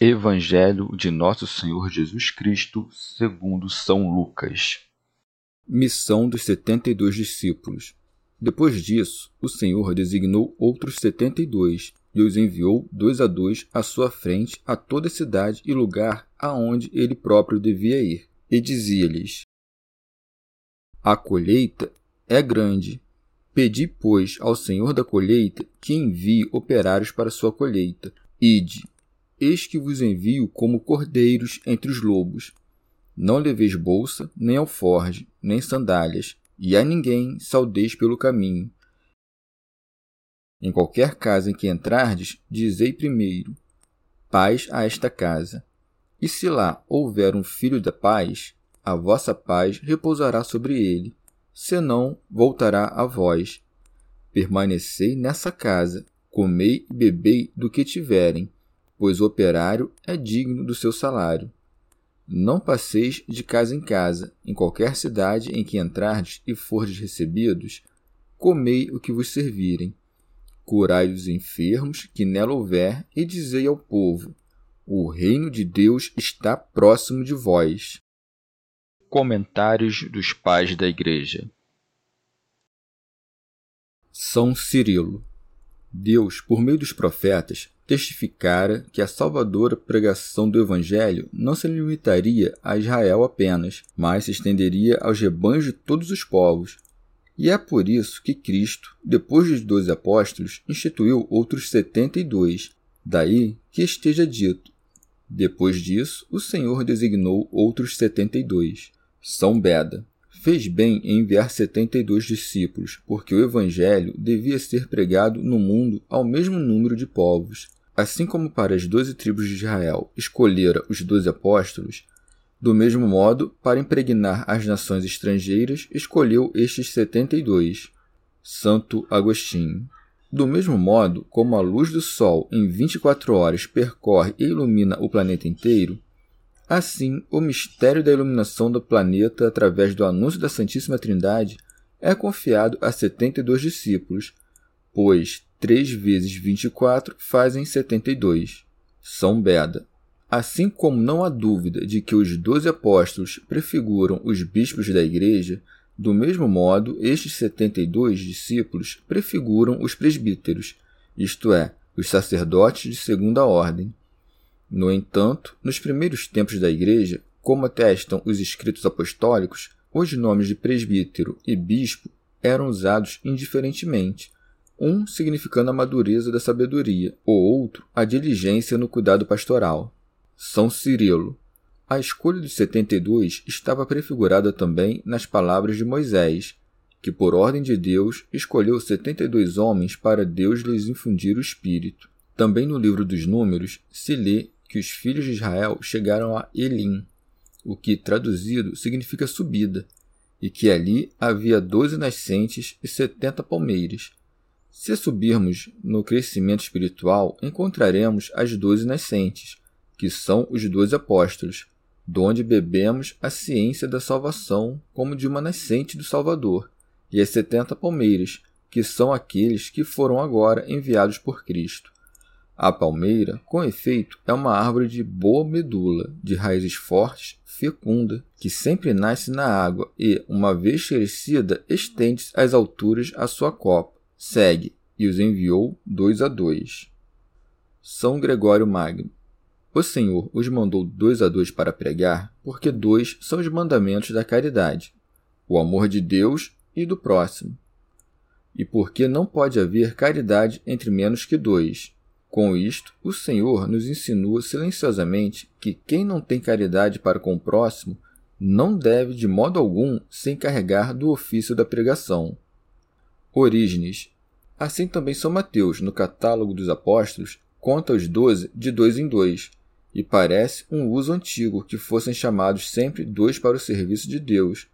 Evangelho de Nosso Senhor Jesus Cristo, segundo São Lucas. Missão dos setenta e dois discípulos. Depois disso, o Senhor designou outros setenta e dois e os enviou dois a dois à sua frente a toda cidade e lugar aonde ele próprio devia ir. E dizia-lhes: A colheita é grande. Pedi, pois, ao Senhor da colheita que envie operários para sua colheita. Ide, Eis que vos envio como cordeiros entre os lobos. Não leveis bolsa, nem alforge, nem sandálias, e a ninguém saudeis pelo caminho. Em qualquer casa em que entrardes, dizei primeiro: Paz a esta casa. E se lá houver um filho da paz, a vossa paz repousará sobre ele, senão voltará a vós. Permanecei nessa casa, comei e bebei do que tiverem, pois o operário é digno do seu salário. Não passeis de casa em casa, em qualquer cidade em que entrardes e fordes recebidos, comei o que vos servirem. Curai os enfermos que nela houver, e dizei ao povo: O reino de Deus está próximo de vós. Comentários dos Pais da Igreja São Cirilo Deus, por meio dos profetas, testificara que a salvadora pregação do Evangelho não se limitaria a Israel apenas, mas se estenderia aos rebanhos de todos os povos. E é por isso que Cristo, depois dos doze apóstolos, instituiu outros setenta e dois. Daí que esteja dito: depois disso, o Senhor designou outros setenta e dois. São Beda. Fez bem em enviar setenta e dois discípulos, porque o Evangelho devia ser pregado no mundo ao mesmo número de povos. Assim como para as doze tribos de Israel escolhera os doze apóstolos, do mesmo modo, para impregnar as nações estrangeiras, escolheu estes setenta e dois. Santo Agostinho. Do mesmo modo como a luz do Sol em 24 horas percorre e ilumina o planeta inteiro, assim o mistério da iluminação do planeta através do anúncio da Santíssima Trindade é confiado a setenta e dois discípulos, pois 3 vezes 24 fazem 72. São Beda. Assim como não há dúvida de que os doze apóstolos prefiguram os bispos da Igreja, do mesmo modo, estes 72 discípulos prefiguram os presbíteros, isto é, os sacerdotes de segunda ordem. No entanto, nos primeiros tempos da Igreja, como atestam os escritos apostólicos, os nomes de presbítero e bispo eram usados indiferentemente, um significando a madureza da sabedoria, o outro a diligência no cuidado pastoral. São Cirilo. A escolha dos 72 estava prefigurada também nas palavras de Moisés, que por ordem de Deus escolheu 72 homens para Deus lhes infundir o espírito. Também no livro dos Números se lê que os filhos de Israel chegaram a Elim, o que traduzido significa subida, e que ali havia doze nascentes e setenta palmeiras, se subirmos no crescimento espiritual, encontraremos as doze nascentes, que são os doze apóstolos, donde bebemos a ciência da salvação como de uma nascente do Salvador, e as setenta palmeiras, que são aqueles que foram agora enviados por Cristo. A palmeira, com efeito, é uma árvore de boa medula, de raízes fortes, fecunda, que sempre nasce na água e, uma vez crescida, estende-se às alturas a sua copa segue e os enviou dois a dois. São Gregório Magno. O Senhor os mandou dois a dois para pregar, porque dois são os mandamentos da caridade: o amor de Deus e do próximo. E porque não pode haver caridade entre menos que dois. Com isto, o Senhor nos insinua silenciosamente que quem não tem caridade para com o próximo não deve de modo algum se encarregar do ofício da pregação. Orígenes. Assim também São Mateus, no catálogo dos apóstolos, conta os doze de dois em dois, e parece um uso antigo que fossem chamados sempre dois para o serviço de Deus.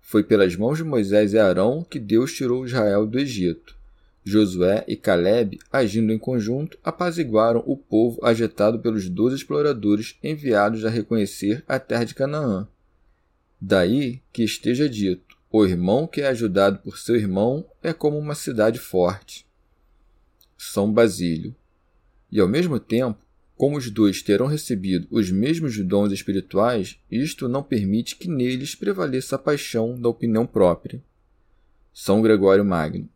Foi pelas mãos de Moisés e Arão que Deus tirou Israel do Egito. Josué e Caleb, agindo em conjunto, apaziguaram o povo agitado pelos doze exploradores enviados a reconhecer a terra de Canaã. Daí que esteja dito: o irmão que é ajudado por seu irmão é como uma cidade forte. São Basílio. E ao mesmo tempo, como os dois terão recebido os mesmos dons espirituais, isto não permite que neles prevaleça a paixão da opinião própria. São Gregório Magno.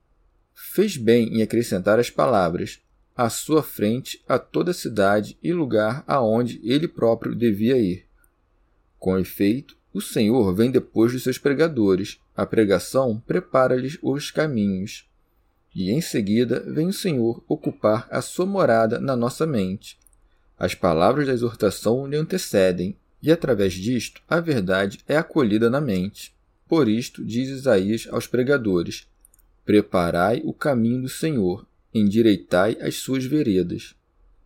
Fez bem em acrescentar as palavras à sua frente a toda a cidade e lugar aonde ele próprio devia ir. Com efeito, o Senhor vem depois dos seus pregadores. A pregação prepara-lhes os caminhos. E em seguida vem o Senhor ocupar a sua morada na nossa mente. As palavras da exortação lhe antecedem, e através disto a verdade é acolhida na mente. Por isto, diz Isaías aos pregadores: Preparai o caminho do Senhor, endireitai as suas veredas.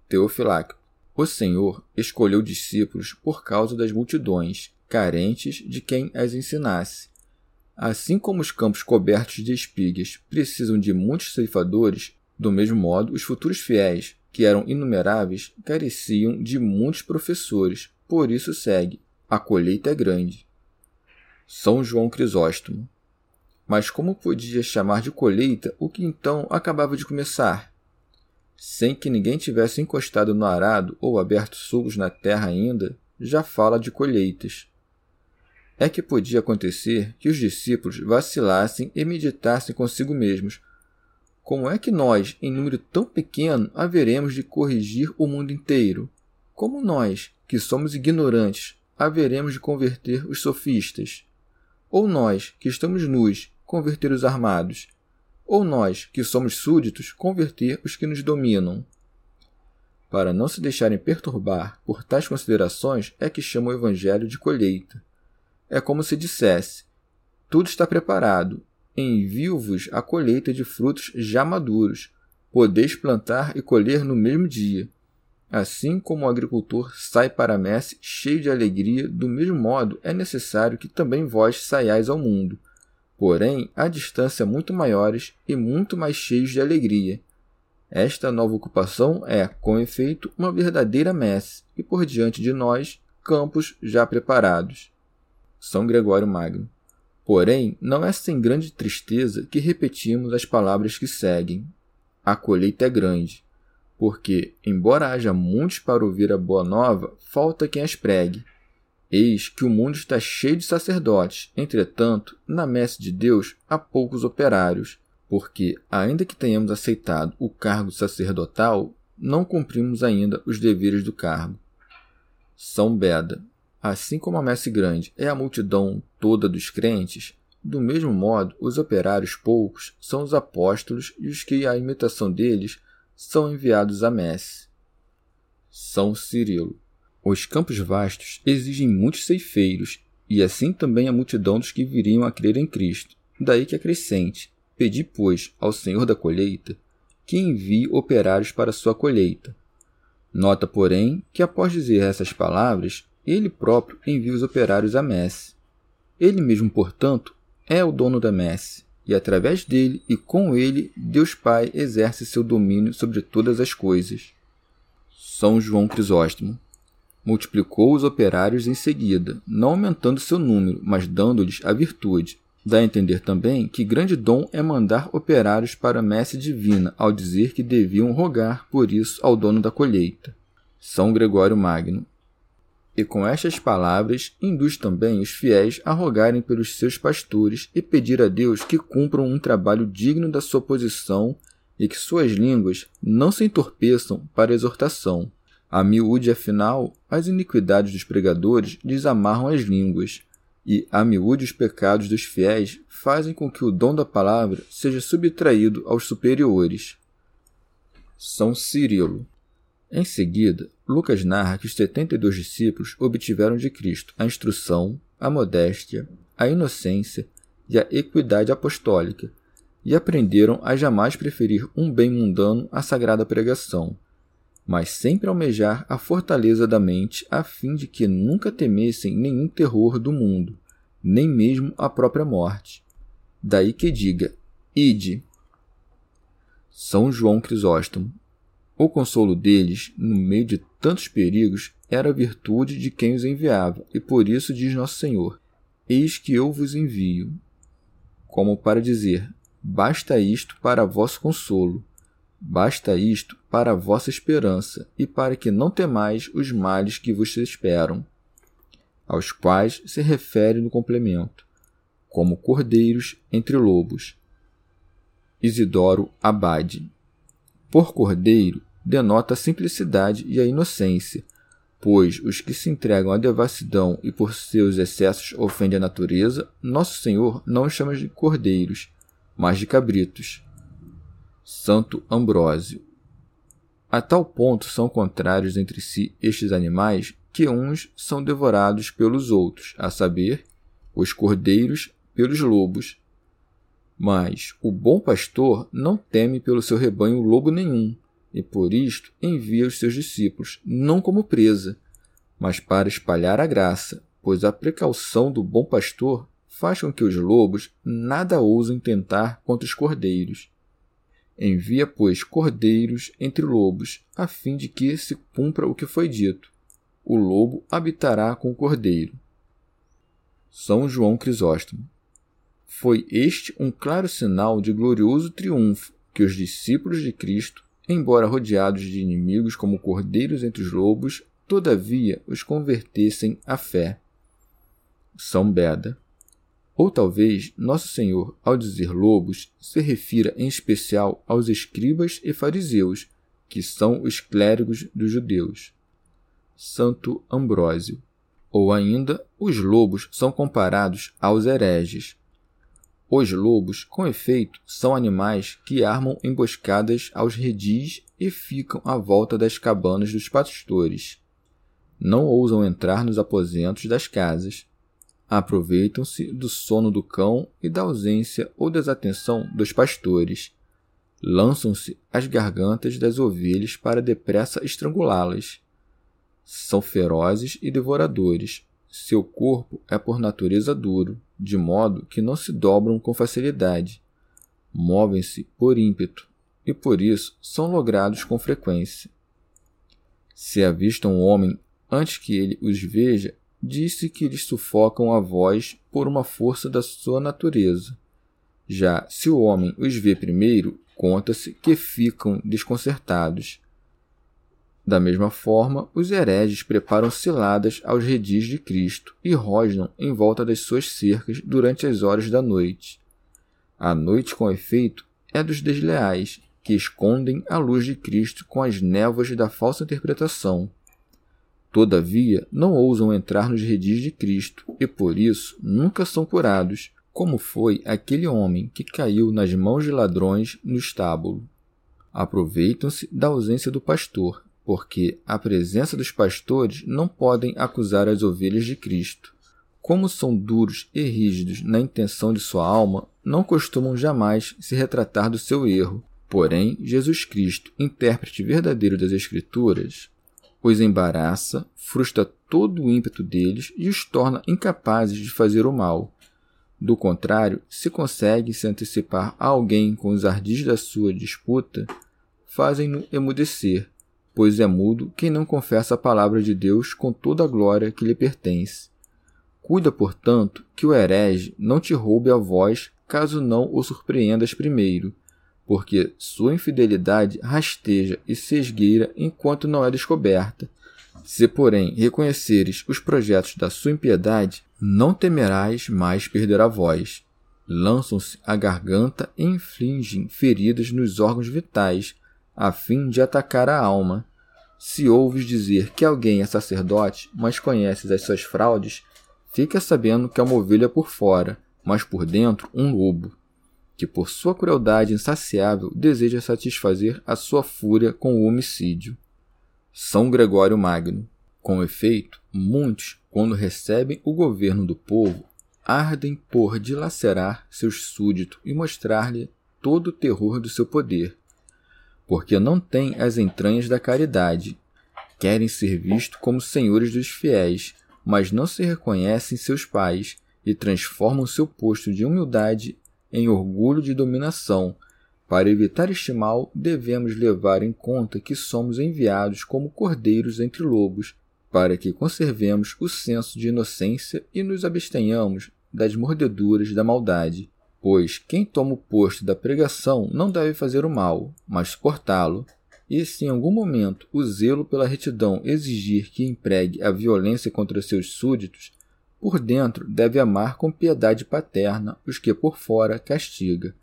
Teofilaco. O Senhor escolheu discípulos por causa das multidões carentes de quem as ensinasse. Assim como os campos cobertos de espigas precisam de muitos ceifadores, do mesmo modo os futuros fiéis, que eram inumeráveis, careciam de muitos professores. Por isso segue: a colheita é grande. São João Crisóstomo. Mas como podia chamar de colheita o que então acabava de começar? Sem que ninguém tivesse encostado no arado ou aberto sulcos na terra ainda, já fala de colheitas é que podia acontecer que os discípulos vacilassem e meditassem consigo mesmos. Como é que nós, em número tão pequeno, haveremos de corrigir o mundo inteiro? Como nós, que somos ignorantes, haveremos de converter os sofistas? Ou nós, que estamos nus, converter os armados? Ou nós, que somos súditos, converter os que nos dominam? Para não se deixarem perturbar por tais considerações, é que chama o Evangelho de colheita. É como se dissesse: Tudo está preparado. Envio-vos a colheita de frutos já maduros. Podeis plantar e colher no mesmo dia. Assim como o agricultor sai para a messe cheio de alegria, do mesmo modo é necessário que também vós saiais ao mundo, porém a distância muito maiores e muito mais cheios de alegria. Esta nova ocupação é, com efeito, uma verdadeira messe, e por diante de nós, campos já preparados. São Gregório Magno. Porém, não é sem grande tristeza que repetimos as palavras que seguem. A colheita é grande, porque, embora haja muitos para ouvir a boa nova, falta quem as pregue. Eis que o mundo está cheio de sacerdotes, entretanto, na messe de Deus há poucos operários, porque, ainda que tenhamos aceitado o cargo sacerdotal, não cumprimos ainda os deveres do cargo. São Beda, Assim como a messe grande é a multidão toda dos crentes, do mesmo modo, os operários poucos são os apóstolos e os que, à imitação deles, são enviados à messe. São Cirilo. Os campos vastos exigem muitos ceifeiros, e assim também a multidão dos que viriam a crer em Cristo. Daí que acrescente: Pedi, pois, ao Senhor da colheita que envie operários para sua colheita. Nota, porém, que após dizer essas palavras, ele próprio envia os operários à messe. Ele mesmo, portanto, é o dono da messe, e através dele e com ele, Deus Pai exerce seu domínio sobre todas as coisas. São João Crisóstomo multiplicou os operários em seguida, não aumentando seu número, mas dando-lhes a virtude. Dá a entender também que grande dom é mandar operários para a messe divina, ao dizer que deviam rogar por isso ao dono da colheita. São Gregório Magno e com estas palavras induz também os fiéis a rogarem pelos seus pastores e pedir a Deus que cumpram um trabalho digno da sua posição e que suas línguas não se entorpeçam para exortação. A miúde, afinal, as iniquidades dos pregadores desamarram as línguas, e a miúde os pecados dos fiéis fazem com que o dom da palavra seja subtraído aos superiores. São Cirilo. Em seguida, Lucas narra que os 72 discípulos obtiveram de Cristo a instrução, a modéstia, a inocência e a equidade apostólica, e aprenderam a jamais preferir um bem mundano à sagrada pregação, mas sempre almejar a fortaleza da mente a fim de que nunca temessem nenhum terror do mundo, nem mesmo a própria morte. Daí que diga: Ide. São João Crisóstomo. O consolo deles, no meio de tantos perigos, era a virtude de quem os enviava, e por isso diz Nosso Senhor: Eis que eu vos envio. Como para dizer: Basta isto para vosso consolo, basta isto para vossa esperança, e para que não temais os males que vos esperam, aos quais se refere no complemento, como cordeiros entre lobos. Isidoro Abade. Por cordeiro, denota a simplicidade e a inocência, pois os que se entregam à devassidão e por seus excessos ofendem a natureza, Nosso Senhor não os chama de cordeiros, mas de cabritos. Santo Ambrósio. A tal ponto são contrários entre si estes animais que uns são devorados pelos outros, a saber, os cordeiros pelos lobos. Mas o bom pastor não teme pelo seu rebanho lobo nenhum, e por isto envia os seus discípulos, não como presa, mas para espalhar a graça, pois a precaução do bom pastor faz com que os lobos nada ousem tentar contra os cordeiros. Envia, pois, cordeiros entre lobos, a fim de que se cumpra o que foi dito: o lobo habitará com o cordeiro. São João Crisóstomo. Foi este um claro sinal de glorioso triunfo que os discípulos de Cristo, embora rodeados de inimigos como cordeiros entre os lobos, todavia os convertessem à fé. São Beda. Ou talvez Nosso Senhor, ao dizer lobos, se refira em especial aos escribas e fariseus, que são os clérigos dos judeus. Santo Ambrósio. Ou ainda, os lobos são comparados aos hereges. Os lobos, com efeito, são animais que armam emboscadas aos redis e ficam à volta das cabanas dos pastores. Não ousam entrar nos aposentos das casas, aproveitam-se do sono do cão e da ausência ou desatenção dos pastores. Lançam-se às gargantas das ovelhas para depressa estrangulá-las. São ferozes e devoradores. Seu corpo é por natureza duro, de modo que não se dobram com facilidade. Movem-se por ímpeto e por isso são logrados com frequência. Se avistam um homem antes que ele os veja, disse que lhes sufocam a voz por uma força da sua natureza. Já se o homem os vê primeiro, conta-se que ficam desconcertados. Da mesma forma, os hereges preparam ciladas aos redis de Cristo e rosnam em volta das suas cercas durante as horas da noite. A noite, com efeito, é dos desleais, que escondem a luz de Cristo com as névoas da falsa interpretação Todavia, não ousam entrar nos redis de Cristo e por isso nunca são curados, como foi aquele homem que caiu nas mãos de ladrões no estábulo. Aproveitam-se da ausência do pastor, porque a presença dos pastores não podem acusar as ovelhas de Cristo. Como são duros e rígidos na intenção de sua alma, não costumam jamais se retratar do seu erro. Porém, Jesus Cristo, intérprete verdadeiro das Escrituras, os embaraça, frustra todo o ímpeto deles e os torna incapazes de fazer o mal. Do contrário, se consegue se antecipar a alguém com os ardis da sua disputa, fazem-no emudecer, pois é mudo quem não confessa a palavra de Deus com toda a glória que lhe pertence. Cuida, portanto, que o herege não te roube a voz caso não o surpreendas primeiro, porque sua infidelidade rasteja e se esgueira enquanto não é descoberta. Se, porém, reconheceres os projetos da sua impiedade, não temerás mais perder a voz. Lançam-se à garganta e infligem feridas nos órgãos vitais, a fim de atacar a alma. Se ouves dizer que alguém é sacerdote, mas conheces as suas fraudes, fica sabendo que é uma ovelha por fora, mas por dentro um lobo, que por sua crueldade insaciável deseja satisfazer a sua fúria com o homicídio. São Gregório Magno. Com efeito, muitos, quando recebem o governo do povo, ardem por dilacerar seus súditos e mostrar-lhe todo o terror do seu poder, porque não têm as entranhas da caridade. Querem ser vistos como senhores dos fiéis, mas não se reconhecem seus pais e transformam seu posto de humildade em orgulho de dominação. Para evitar este mal, devemos levar em conta que somos enviados como cordeiros entre lobos, para que conservemos o senso de inocência e nos abstenhamos das mordeduras da maldade. Pois quem toma o posto da pregação não deve fazer o mal, mas suportá-lo. E se em algum momento o zelo pela retidão exigir que empregue a violência contra seus súditos, por dentro deve amar com piedade paterna os que por fora castiga,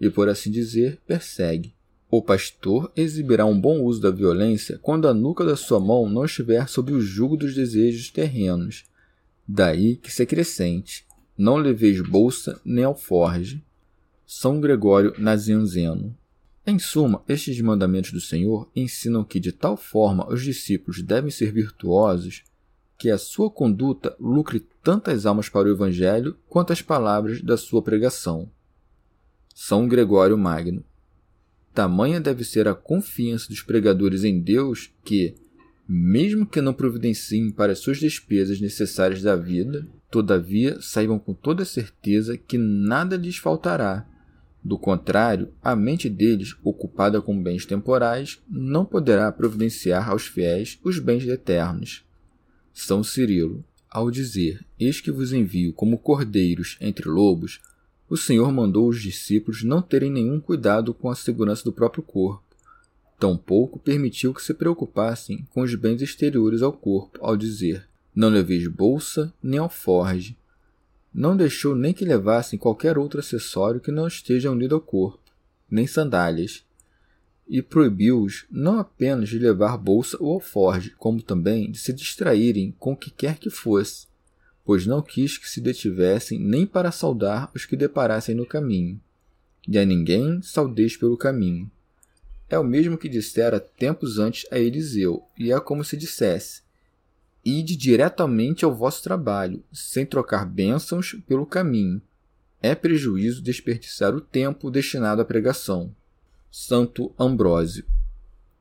e por assim dizer, persegue. O pastor exibirá um bom uso da violência quando a nuca da sua mão não estiver sob o jugo dos desejos terrenos. Daí que se acrescente: não leveis bolsa nem alforge. São Gregório Nazianzeno. Em suma, estes mandamentos do Senhor ensinam que de tal forma os discípulos devem ser virtuosos que a sua conduta lucre tantas almas para o Evangelho quanto as palavras da sua pregação. São Gregório Magno. Tamanha deve ser a confiança dos pregadores em Deus que, mesmo que não providenciem para as suas despesas necessárias da vida, Todavia, saibam com toda certeza que nada lhes faltará. Do contrário, a mente deles, ocupada com bens temporais, não poderá providenciar aos fiéis os bens eternos. São Cirilo, ao dizer: Eis que vos envio como cordeiros entre lobos, o Senhor mandou os discípulos não terem nenhum cuidado com a segurança do próprio corpo. Tampouco permitiu que se preocupassem com os bens exteriores ao corpo, ao dizer: não leveis bolsa nem alforge. Não deixou nem que levassem qualquer outro acessório que não esteja unido ao corpo, nem sandálias. E proibiu-os não apenas de levar bolsa ou alforge, como também de se distraírem com o que quer que fosse, pois não quis que se detivessem nem para saudar os que deparassem no caminho. E a ninguém saudeis pelo caminho. É o mesmo que dissera tempos antes a Eliseu, e é como se dissesse: Ide diretamente ao vosso trabalho, sem trocar bênçãos pelo caminho. É prejuízo desperdiçar o tempo destinado à pregação. Santo Ambrósio.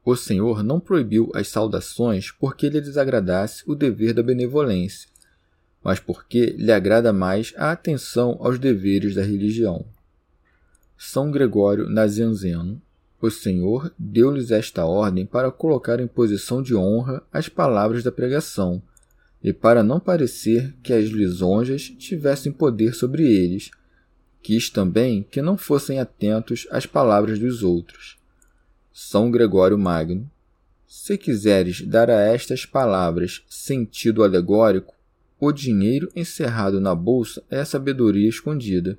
O Senhor não proibiu as saudações porque lhe desagradasse o dever da benevolência, mas porque lhe agrada mais a atenção aos deveres da religião. São Gregório Nazianzeno. O Senhor deu-lhes esta ordem para colocar em posição de honra as palavras da pregação, e para não parecer que as lisonjas tivessem poder sobre eles. Quis também que não fossem atentos às palavras dos outros. São Gregório Magno. Se quiseres dar a estas palavras sentido alegórico, o dinheiro encerrado na bolsa é a sabedoria escondida.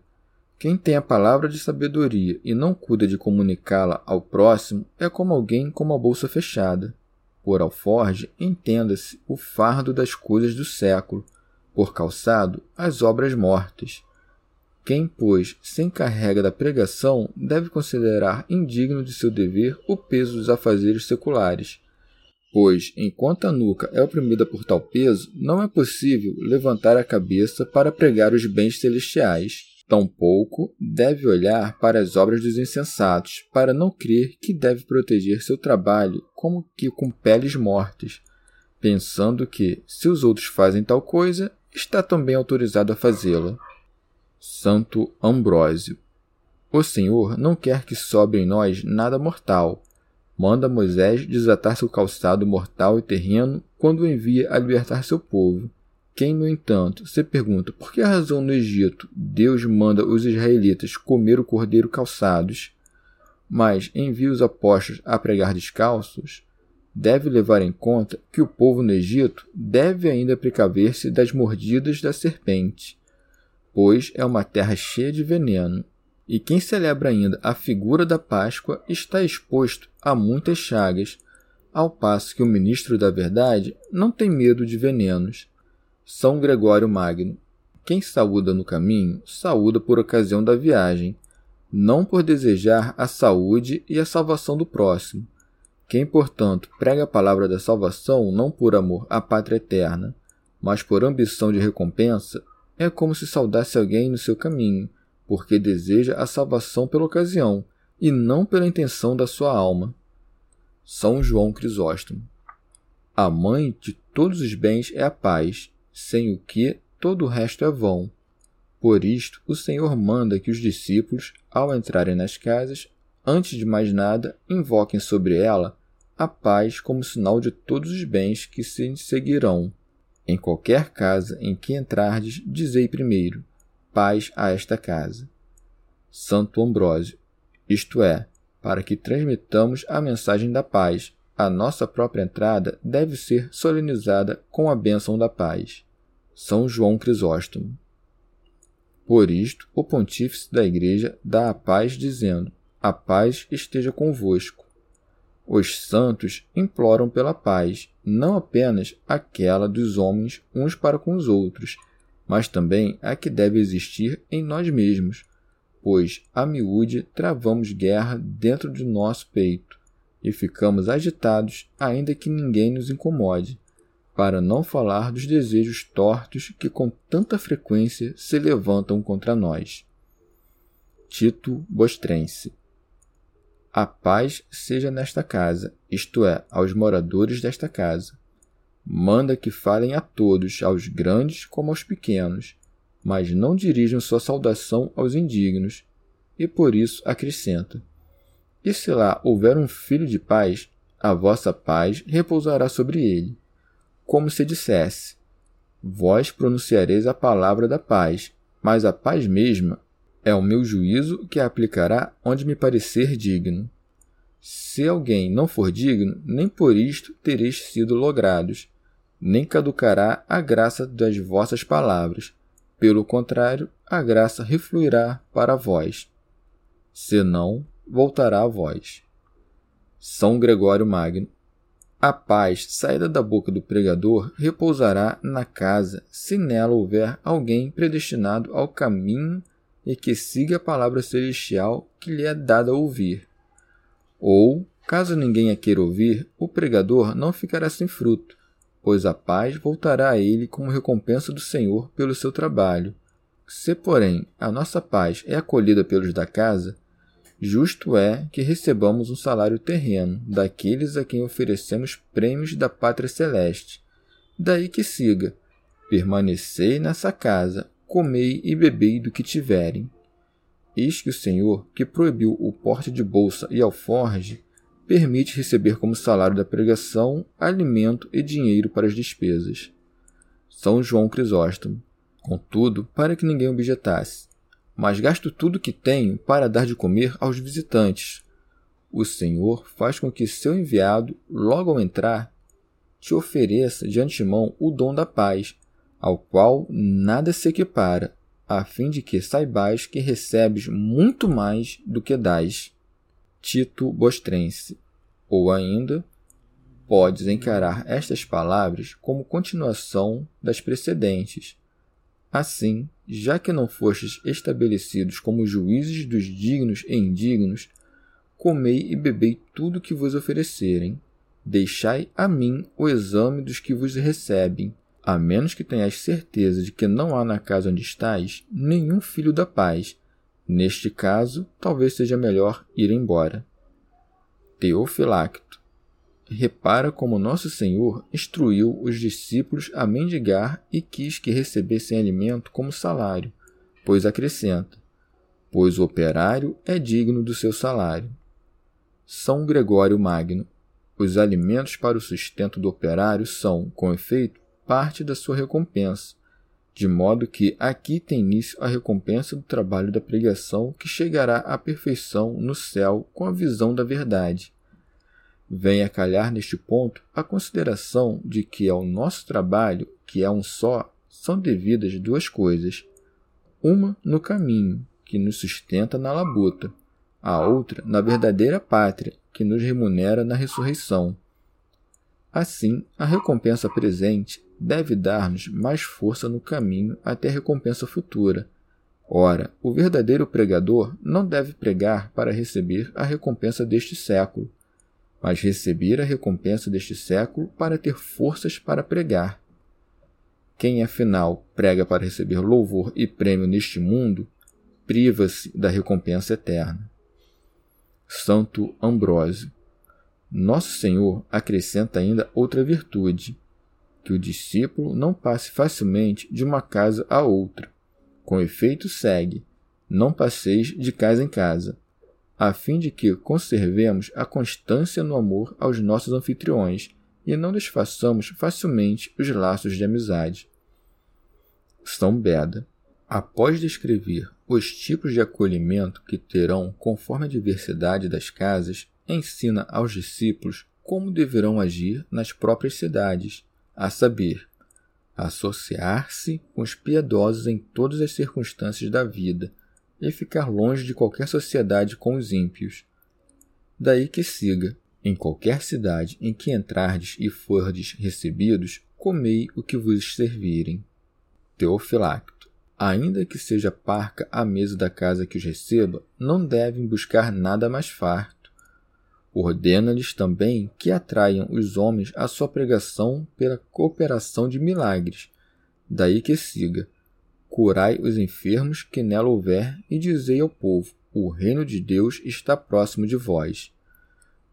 Quem tem a palavra de sabedoria e não cuida de comunicá-la ao próximo é como alguém com uma bolsa fechada. Por alforge, entenda-se o fardo das coisas do século, por calçado, as obras mortas. Quem, pois, se encarrega da pregação deve considerar indigno de seu dever o peso dos afazeres seculares, pois, enquanto a nuca é oprimida por tal peso, não é possível levantar a cabeça para pregar os bens celestiais. Tampouco deve olhar para as obras dos insensatos, para não crer que deve proteger seu trabalho como que com peles mortas, pensando que, se os outros fazem tal coisa, está também autorizado a fazê-la. Santo Ambrósio. O Senhor não quer que sobre em nós nada mortal. Manda Moisés desatar seu calçado mortal e terreno quando o envia a libertar seu povo. Quem, no entanto, se pergunta por que razão no Egito Deus manda os israelitas comer o cordeiro calçados, mas envia os apóstolos a pregar descalços, deve levar em conta que o povo no Egito deve ainda precaver-se das mordidas da serpente, pois é uma terra cheia de veneno, e quem celebra ainda a figura da Páscoa está exposto a muitas chagas, ao passo que o ministro da verdade não tem medo de venenos. São Gregório Magno. Quem saúda no caminho, saúda por ocasião da viagem, não por desejar a saúde e a salvação do próximo. Quem, portanto, prega a palavra da salvação não por amor à pátria eterna, mas por ambição de recompensa, é como se saudasse alguém no seu caminho, porque deseja a salvação pela ocasião e não pela intenção da sua alma. São João Crisóstomo. A mãe de todos os bens é a paz, sem o que todo o resto é vão. Por isto, o Senhor manda que os discípulos, ao entrarem nas casas, antes de mais nada, invoquem sobre ela a paz como sinal de todos os bens que se seguirão. Em qualquer casa em que entrardes, dizei primeiro: paz a esta casa. Santo Ambrósio, isto é, para que transmitamos a mensagem da paz, a nossa própria entrada deve ser solenizada com a bênção da paz. São João Crisóstomo. Por isto, o pontífice da Igreja dá a paz, dizendo: A paz esteja convosco. Os santos imploram pela paz, não apenas aquela dos homens uns para com os outros, mas também a que deve existir em nós mesmos, pois a miúde travamos guerra dentro de nosso peito e ficamos agitados, ainda que ninguém nos incomode, para não falar dos desejos tortos que com tanta frequência se levantam contra nós. Tito Bostrense a paz seja nesta casa, isto é, aos moradores desta casa. Manda que falem a todos, aos grandes como aos pequenos, mas não dirijam sua saudação aos indignos. E por isso acrescenta: E se lá houver um filho de paz, a vossa paz repousará sobre ele. Como se dissesse: Vós pronunciareis a palavra da paz, mas a paz mesma é o meu juízo que a aplicará onde me parecer digno. Se alguém não for digno, nem por isto tereis sido logrados, nem caducará a graça das vossas palavras. Pelo contrário, a graça refluirá para vós. Senão, voltará a vós. São Gregório Magno. A paz saída da boca do pregador repousará na casa, se nela houver alguém predestinado ao caminho e que siga a palavra celestial que lhe é dada a ouvir. Ou, caso ninguém a queira ouvir, o pregador não ficará sem fruto, pois a paz voltará a ele como recompensa do Senhor pelo seu trabalho. Se, porém, a nossa paz é acolhida pelos da casa, justo é que recebamos um salário terreno daqueles a quem oferecemos prêmios da pátria celeste. Daí que siga: permanecei nessa casa, comei e bebei do que tiverem. Eis que o Senhor, que proibiu o porte de bolsa e alforge, permite receber como salário da pregação alimento e dinheiro para as despesas. São João Crisóstomo. Contudo, para que ninguém objetasse, mas gasto tudo que tenho para dar de comer aos visitantes. O Senhor faz com que seu enviado, logo ao entrar, te ofereça de antemão o dom da paz, ao qual nada se equipara, a fim de que saibais que recebes muito mais do que dás. Tito Bostrense. Ou ainda, podes encarar estas palavras como continuação das precedentes. Assim, já que não fostes estabelecidos como juízes dos dignos e indignos, comei e bebei tudo que vos oferecerem. Deixai a mim o exame dos que vos recebem, a menos que tenhas certeza de que não há na casa onde estás nenhum filho da paz. Neste caso, talvez seja melhor ir embora. Teofilacto. Repara como Nosso Senhor instruiu os discípulos a mendigar e quis que recebessem alimento como salário, pois acrescenta: pois o operário é digno do seu salário. São Gregório Magno. Os alimentos para o sustento do operário são, com efeito, parte da sua recompensa, de modo que aqui tem início a recompensa do trabalho da pregação que chegará à perfeição no céu com a visão da verdade. Vem a calhar neste ponto a consideração de que ao nosso trabalho, que é um só, são devidas duas coisas: uma no caminho, que nos sustenta na labuta, a outra na verdadeira pátria, que nos remunera na ressurreição. Assim, a recompensa presente deve dar-nos mais força no caminho até a recompensa futura. Ora, o verdadeiro pregador não deve pregar para receber a recompensa deste século, mas receber a recompensa deste século para ter forças para pregar. Quem afinal prega para receber louvor e prêmio neste mundo, priva-se da recompensa eterna. Santo Ambrósio. Nosso Senhor acrescenta ainda outra virtude, que o discípulo não passe facilmente de uma casa a outra. Com efeito, segue: não passeis de casa em casa, a fim de que conservemos a constância no amor aos nossos anfitriões e não desfaçamos facilmente os laços de amizade. São Beda. Após descrever os tipos de acolhimento que terão conforme a diversidade das casas, ensina aos discípulos como deverão agir nas próprias cidades, a saber, associar-se com os piedosos em todas as circunstâncias da vida e ficar longe de qualquer sociedade com os ímpios. Daí que siga, em qualquer cidade em que entrardes e fordes recebidos, comei o que vos servirem. Teofilacto. Ainda que seja parca a mesa da casa que os receba, não devem buscar nada mais farto. Ordena-lhes também que atraiam os homens à sua pregação pela cooperação de milagres. Daí que siga: curai os enfermos que nela houver e dizei ao povo: o reino de Deus está próximo de vós.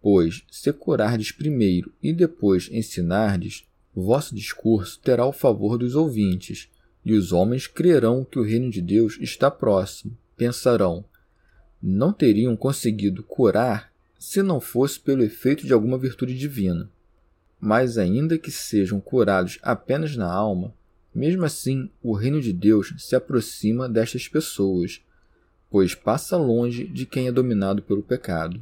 Pois, se curardes primeiro e depois ensinardes, vosso discurso terá o favor dos ouvintes, e os homens crerão que o reino de Deus está próximo. Pensarão: não teriam conseguido curar se não fosse pelo efeito de alguma virtude divina. Mas, ainda que sejam curados apenas na alma, mesmo assim o reino de Deus se aproxima destas pessoas, pois passa longe de quem é dominado pelo pecado.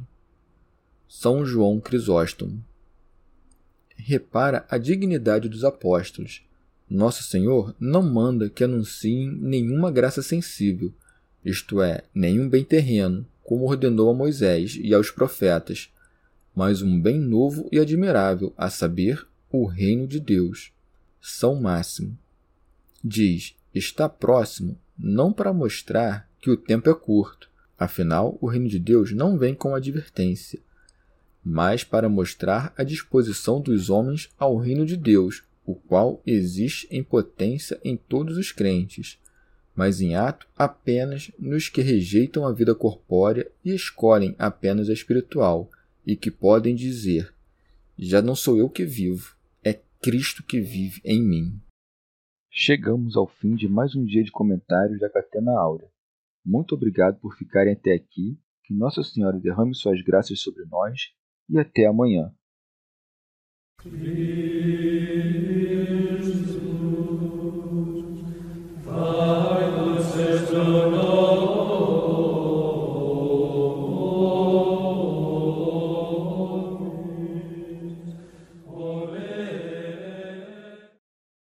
São João Crisóstomo. Repara a dignidade dos apóstolos. Nosso Senhor não manda que anunciem nenhuma graça sensível, isto é, nenhum bem terreno, como ordenou a Moisés e aos profetas, mas um bem novo e admirável, a saber, o reino de Deus. São Máximo. Diz: está próximo, não para mostrar que o tempo é curto, afinal, o reino de Deus não vem com advertência mas para mostrar a disposição dos homens ao reino de Deus, o qual existe em potência em todos os crentes, mas em ato apenas nos que rejeitam a vida corpórea e escolhem apenas a espiritual, e que podem dizer: Já não sou eu que vivo, é Cristo que vive em mim. Chegamos ao fim de mais um dia de comentários da Catena Áurea. Muito obrigado por ficarem até aqui. Que Nossa Senhora derrame suas graças sobre nós e até amanhã.